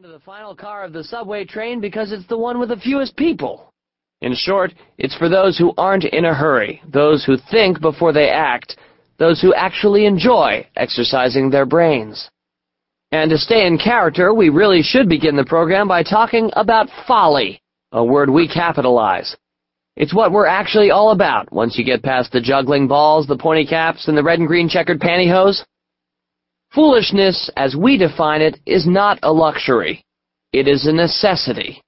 assigned to the final car of the subway train because it's the one with the fewest people. In short, it's for those who aren't in a hurry, those who think before they act, those who actually enjoy exercising their brains. And to stay in character, we really should begin the program by talking about folly, a word we capitalize. It's what we're actually all about once you get past the juggling balls, the pointy caps, and the red and green checkered pantyhose. Foolishness, as we define it, is not a luxury. It is a necessity.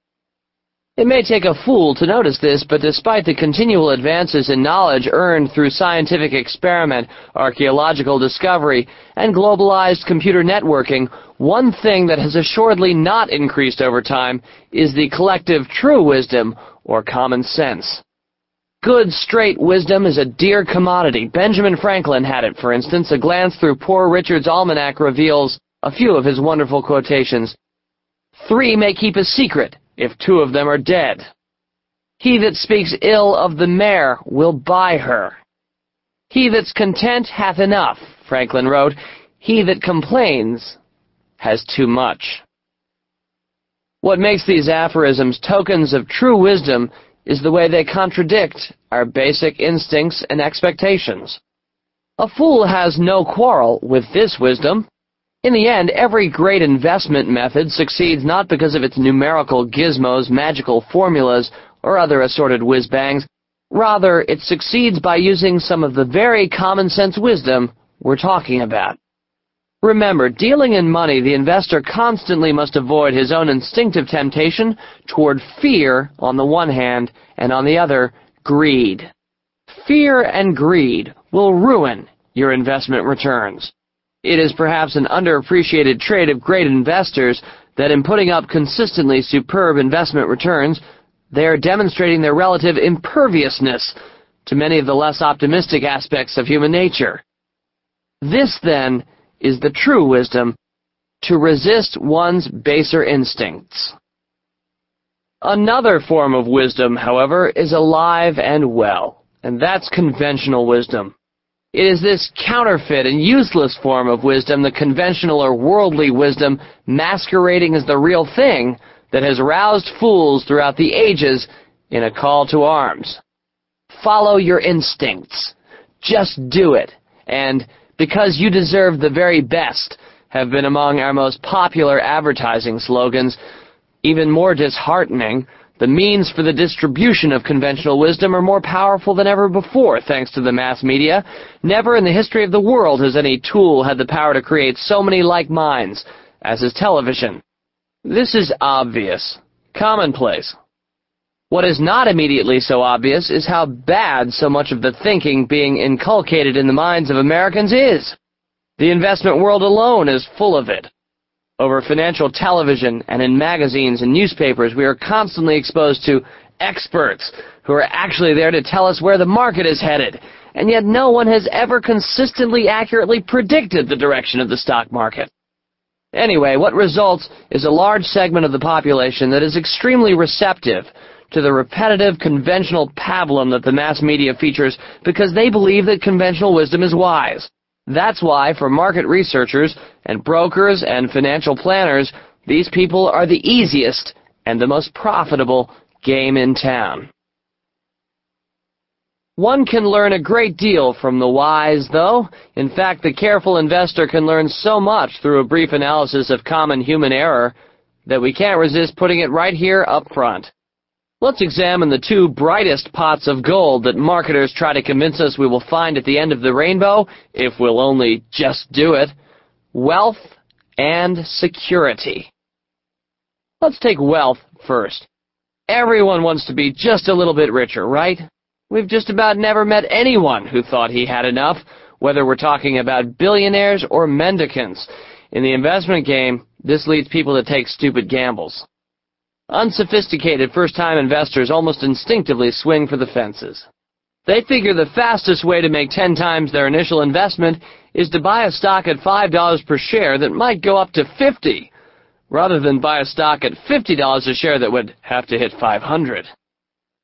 It may take a fool to notice this, but despite the continual advances in knowledge earned through scientific experiment, archaeological discovery, and globalized computer networking, one thing that has assuredly not increased over time is the collective true wisdom or common sense. Good, straight wisdom is a dear commodity. Benjamin Franklin had it, for instance. A glance through Poor Richard's Almanac reveals a few of his wonderful quotations. Three may keep a secret, if two of them are dead. He that speaks ill of the mare will buy her. He that's content hath enough, Franklin wrote. He that complains has too much. What makes these aphorisms tokens of true wisdom is the way they contradict our basic instincts and expectations. A fool has no quarrel with this wisdom. In the end, every great investment method succeeds not because of its numerical gizmos, magical formulas, or other assorted whiz-bangs. Rather, it succeeds by using some of the very common-sense wisdom we're talking about. Remember, dealing in money, the investor constantly must avoid his own instinctive temptation toward fear on the one hand, and on the other, greed. Fear and greed will ruin your investment returns. It is perhaps an underappreciated trait of great investors that in putting up consistently superb investment returns, they are demonstrating their relative imperviousness to many of the less optimistic aspects of human nature. This, then, is the true wisdom to resist one's baser instincts. Another form of wisdom, however, is alive and well, and that's conventional wisdom. It is this counterfeit and useless form of wisdom, the conventional or worldly wisdom masquerading as the real thing, that has roused fools throughout the ages in a call to arms. Follow your instincts. Just do it. And because you deserve the very best have been among our most popular advertising slogans. Even more disheartening, the means for the distribution of conventional wisdom are more powerful than ever before, thanks to the mass media. Never in the history of the world has any tool had the power to create so many like minds as is television. This is obvious, commonplace. What is not immediately so obvious is how bad so much of the thinking being inculcated in the minds of Americans is. The investment world alone is full of it. Over financial television and in magazines and newspapers, we are constantly exposed to experts who are actually there to tell us where the market is headed, and yet no one has ever consistently accurately predicted the direction of the stock market. Anyway, what results is a large segment of the population that is extremely receptive to the repetitive conventional pablum that the mass media features because they believe that conventional wisdom is wise. That's why, for market researchers and brokers and financial planners, these people are the easiest and the most profitable game in town. One can learn a great deal from the wise, though. In fact, the careful investor can learn so much through a brief analysis of common human error that we can't resist putting it right here up front. Let's examine the two brightest pots of gold that marketers try to convince us we will find at the end of the rainbow, if we'll only just do it. Wealth and security. Let's take wealth first. Everyone wants to be just a little bit richer, right? We've just about never met anyone who thought he had enough, whether we're talking about billionaires or mendicants. In the investment game, this leads people to take stupid gambles. Unsophisticated first-time investors almost instinctively swing for the fences. They figure the fastest way to make 10 times their initial investment is to buy a stock at $5 per share that might go up to 50 rather than buy a stock at $50 a share that would have to hit 500.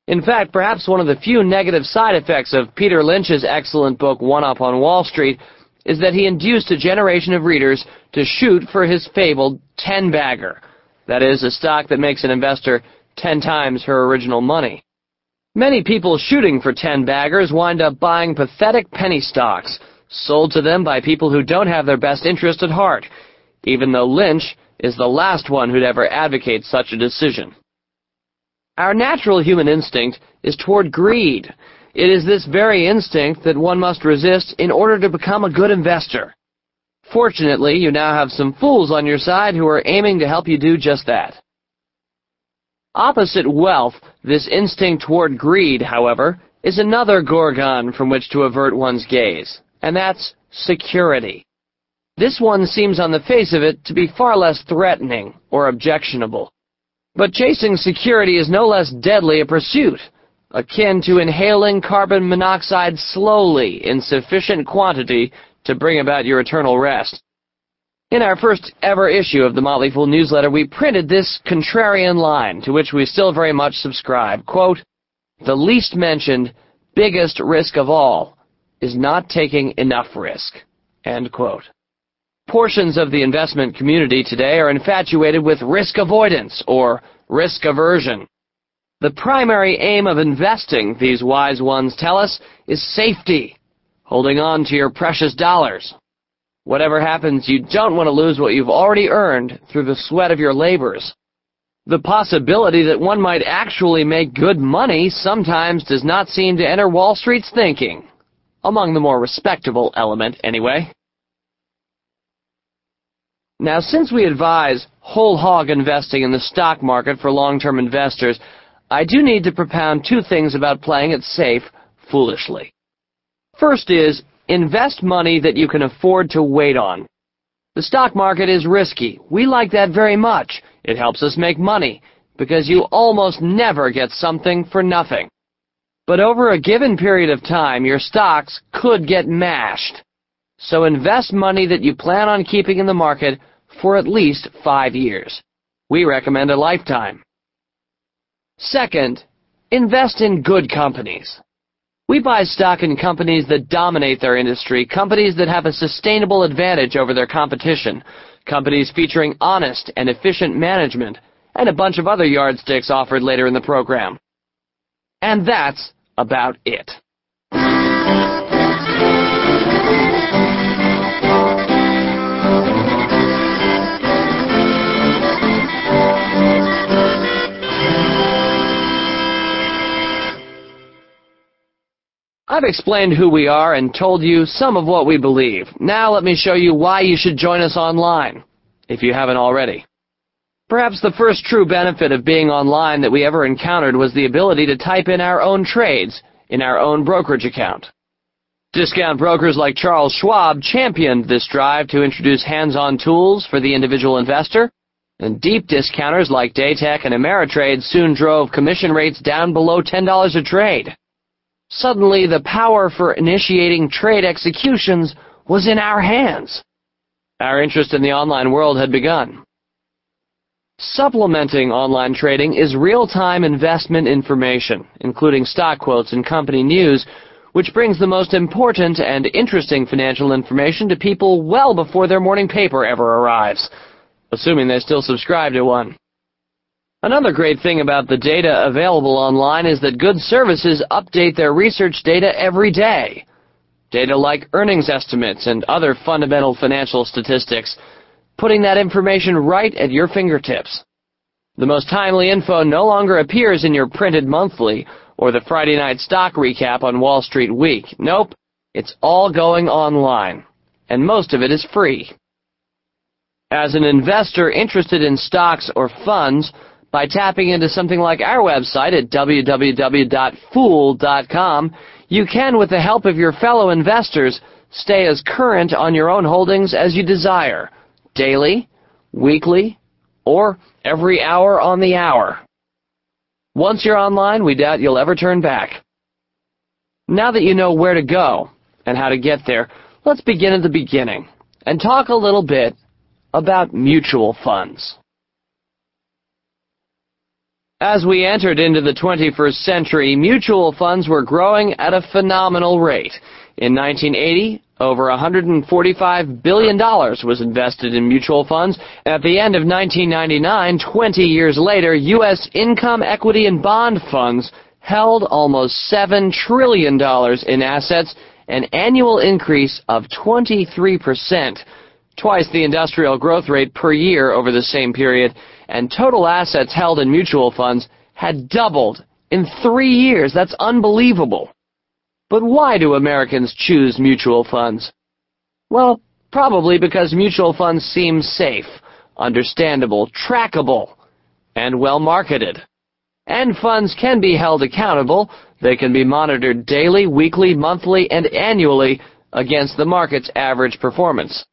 In fact, perhaps one of the few negative side effects of Peter Lynch's excellent book One Up on Wall Street is that he induced a generation of readers to shoot for his fabled 10-bagger, That is, a stock that makes an investor 10 times her original money. Many people shooting for 10 baggers wind up buying pathetic penny stocks, sold to them by people who don't have their best interest at heart, even though Lynch is the last one who'd ever advocate such a decision. Our natural human instinct is toward greed. It is this very instinct that one must resist in order to become a good investor. Fortunately, you now have some fools on your side who are aiming to help you do just that. Opposite wealth, this instinct toward greed, however, is another gorgon from which to avert one's gaze, and that's security. This one seems on the face of it to be far less threatening or objectionable. But chasing security is no less deadly a pursuit, akin to inhaling carbon monoxide slowly in sufficient quantity to bring about your eternal rest. In our first ever issue of the Motley Fool newsletter, we printed this contrarian line, to which we still very much subscribe. Quote, the least mentioned, biggest risk of all is not taking enough risk. End quote. Portions of the investment community today are infatuated with risk avoidance or risk aversion. The primary aim of investing, these wise ones tell us, is safety, holding on to your precious dollars. Whatever happens, you don't want to lose what you've already earned through the sweat of your labors. The possibility that one might actually make good money sometimes does not seem to enter Wall Street's thinking. Among the more respectable element, anyway. Now, since we advise whole hog investing in the stock market for long-term investors, I do need to propound two things about playing it safe foolishly. First is, Invest money that you can afford to wait on. The stock market is risky. We like that very much. It helps us make money, because you almost never get something for nothing. But over a given period of time, your stocks could get mashed. So invest money that you plan on keeping in the market for at least five years. We recommend a lifetime. Second, invest in good companies. We buy stock in companies that dominate their industry, companies that have a sustainable advantage over their competition, companies featuring honest and efficient management, and a bunch of other yardsticks offered later in the program. And that's about it. I've explained who we are and told you some of what we believe. Now let me show you why you should join us online, if you haven't already. Perhaps the first true benefit of being online that we ever encountered was the ability to type in our own trades in our own brokerage account. Discount brokers like Charles Schwab championed this drive to introduce hands-on tools for the individual investor, and deep discounters like Datek and Ameritrade soon drove commission rates down below $10 a trade. Suddenly, the power for initiating trade executions was in our hands. Our interest in the online world had begun. Supplementing online trading is real-time investment information, including stock quotes and company news, which brings the most important and interesting financial information to people well before their morning paper ever arrives, assuming they still subscribe to one. Another great thing about the data available online is that good services update their research data every day. Data like earnings estimates and other fundamental financial statistics, putting that information right at your fingertips. The most timely info no longer appears in your printed monthly or the Friday night stock recap on Wall Street Week. Nope, it's all going online, and most of it is free. As an investor interested in stocks or funds, by tapping into something like our website at www.fool.com, you can, with the help of your fellow investors, stay as current on your own holdings as you desire, daily, weekly, or every hour on the hour. Once you're online, we doubt you'll ever turn back. Now that you know where to go and how to get there, let's begin at the beginning and talk a little bit about mutual funds. As we entered into the 21st century, mutual funds were growing at a phenomenal rate. In 1980, Over $145 billion was invested in mutual funds. At the end of 1999, 20 years later, U.S. income, equity, and bond funds held almost $7 trillion in assets, an annual increase of 23%, twice the industrial growth rate per year over the same period, and total assets held in mutual funds had doubled in three years. That's unbelievable. But why do Americans choose mutual funds? Well, probably because mutual funds seem safe, understandable, trackable, and well marketed. And funds can be held accountable. They can be monitored daily, weekly, monthly, and annually against the market's average performance.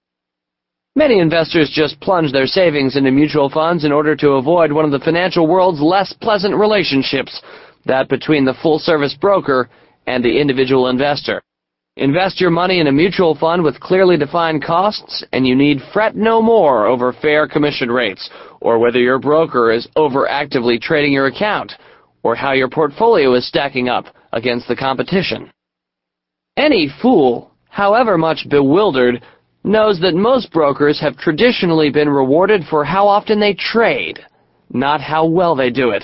Many investors just plunge their savings into mutual funds in order to avoid one of the financial world's less pleasant relationships, that between the full-service broker and the individual investor. Invest your money in a mutual fund with clearly defined costs, and you need fret no more over fair commission rates, or whether your broker is overactively trading your account, or how your portfolio is stacking up against the competition. Any fool, however much bewildered, knows that most brokers have traditionally been rewarded for how often they trade, not how well they do it.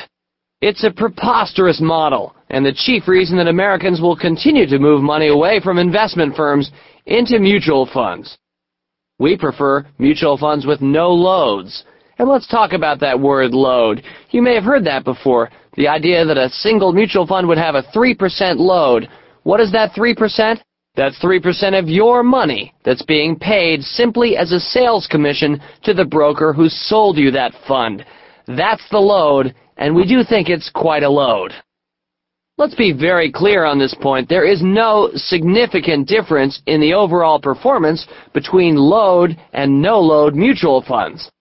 It's a preposterous model, and the chief reason that Americans will continue to move money away from investment firms into mutual funds. We prefer mutual funds with no loads. And let's talk about that word load. You may have heard that before. The idea that a single mutual fund would have a 3% load. What is that 3%? That's 3% of your money that's being paid simply as a sales commission to the broker who sold you that fund. That's the load, and we do think it's quite a load. Let's be very clear on this point. There is no significant difference in the overall performance between load and no-load mutual funds.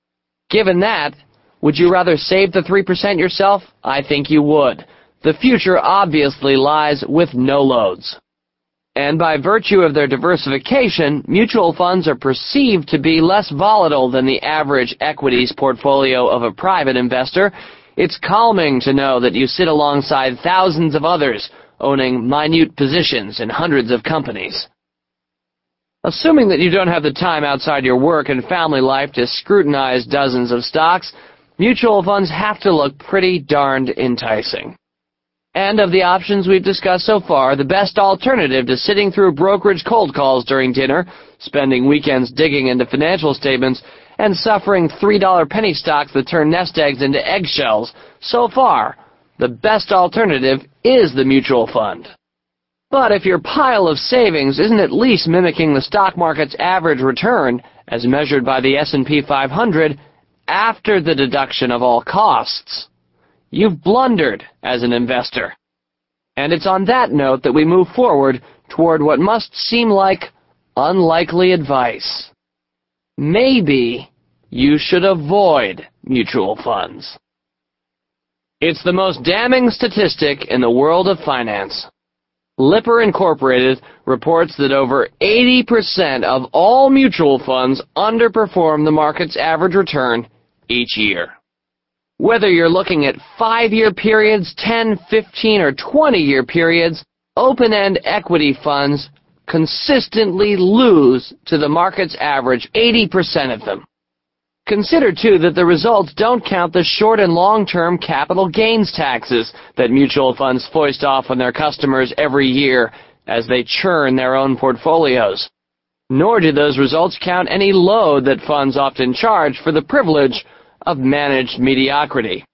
Given that, would you rather save the 3% yourself? I think you would. The future obviously lies with no loads. And by virtue of their diversification, mutual funds are perceived to be less volatile than the average equities portfolio of a private investor, it's calming to know that you sit alongside thousands of others owning minute positions in hundreds of companies. Assuming that you don't have the time outside your work and family life to scrutinize dozens of stocks, mutual funds have to look pretty darned enticing. And of the options we've discussed so far, the best alternative to sitting through brokerage cold calls during dinner, spending weekends digging into financial statements, and suffering $3 penny stocks that turn nest eggs into eggshells, so far, the best alternative is the mutual fund. But if your pile of savings isn't at least mimicking the stock market's average return, as measured by the S&P 500, after the deduction of all costs, you've blundered as an investor. And it's on that note that we move forward toward what must seem like unlikely advice. Maybe you should avoid mutual funds. It's the most damning statistic in the world of finance. Lipper Incorporated reports that over 80% of all mutual funds underperform the market's average return each year. Whether you're looking at 5-year periods, 10, 15, or 20-year periods, open-end equity funds consistently lose to the market's average 80% of them. Consider, too, that the results don't count the short and long-term capital gains taxes that mutual funds foist off on their customers every year as they churn their own portfolios. Nor do those results count any load that funds often charge for the privilege of managed mediocrity.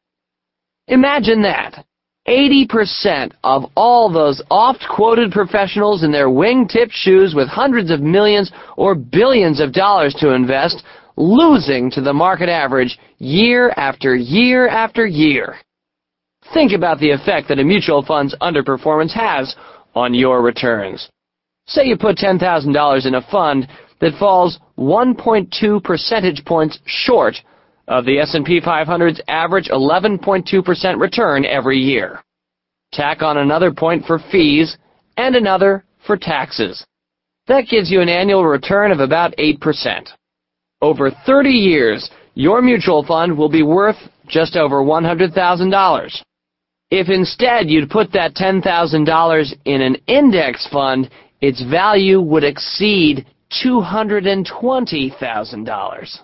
Imagine that. 80% of all those oft-quoted professionals in their wing-tipped shoes with hundreds of millions or billions of dollars to invest losing to the market average year after year after year. Think about the effect that a mutual fund's underperformance has on your returns. Say you put $10,000 in a fund that falls 1.2 percentage points short of the S&P 500's average 11.2% return every year. Tack on another point for fees and another for taxes. That gives you an annual return of about 8%. Over 30 years, your mutual fund will be worth just over $100,000. If instead you'd put that $10,000 in an index fund, its value would exceed $220,000.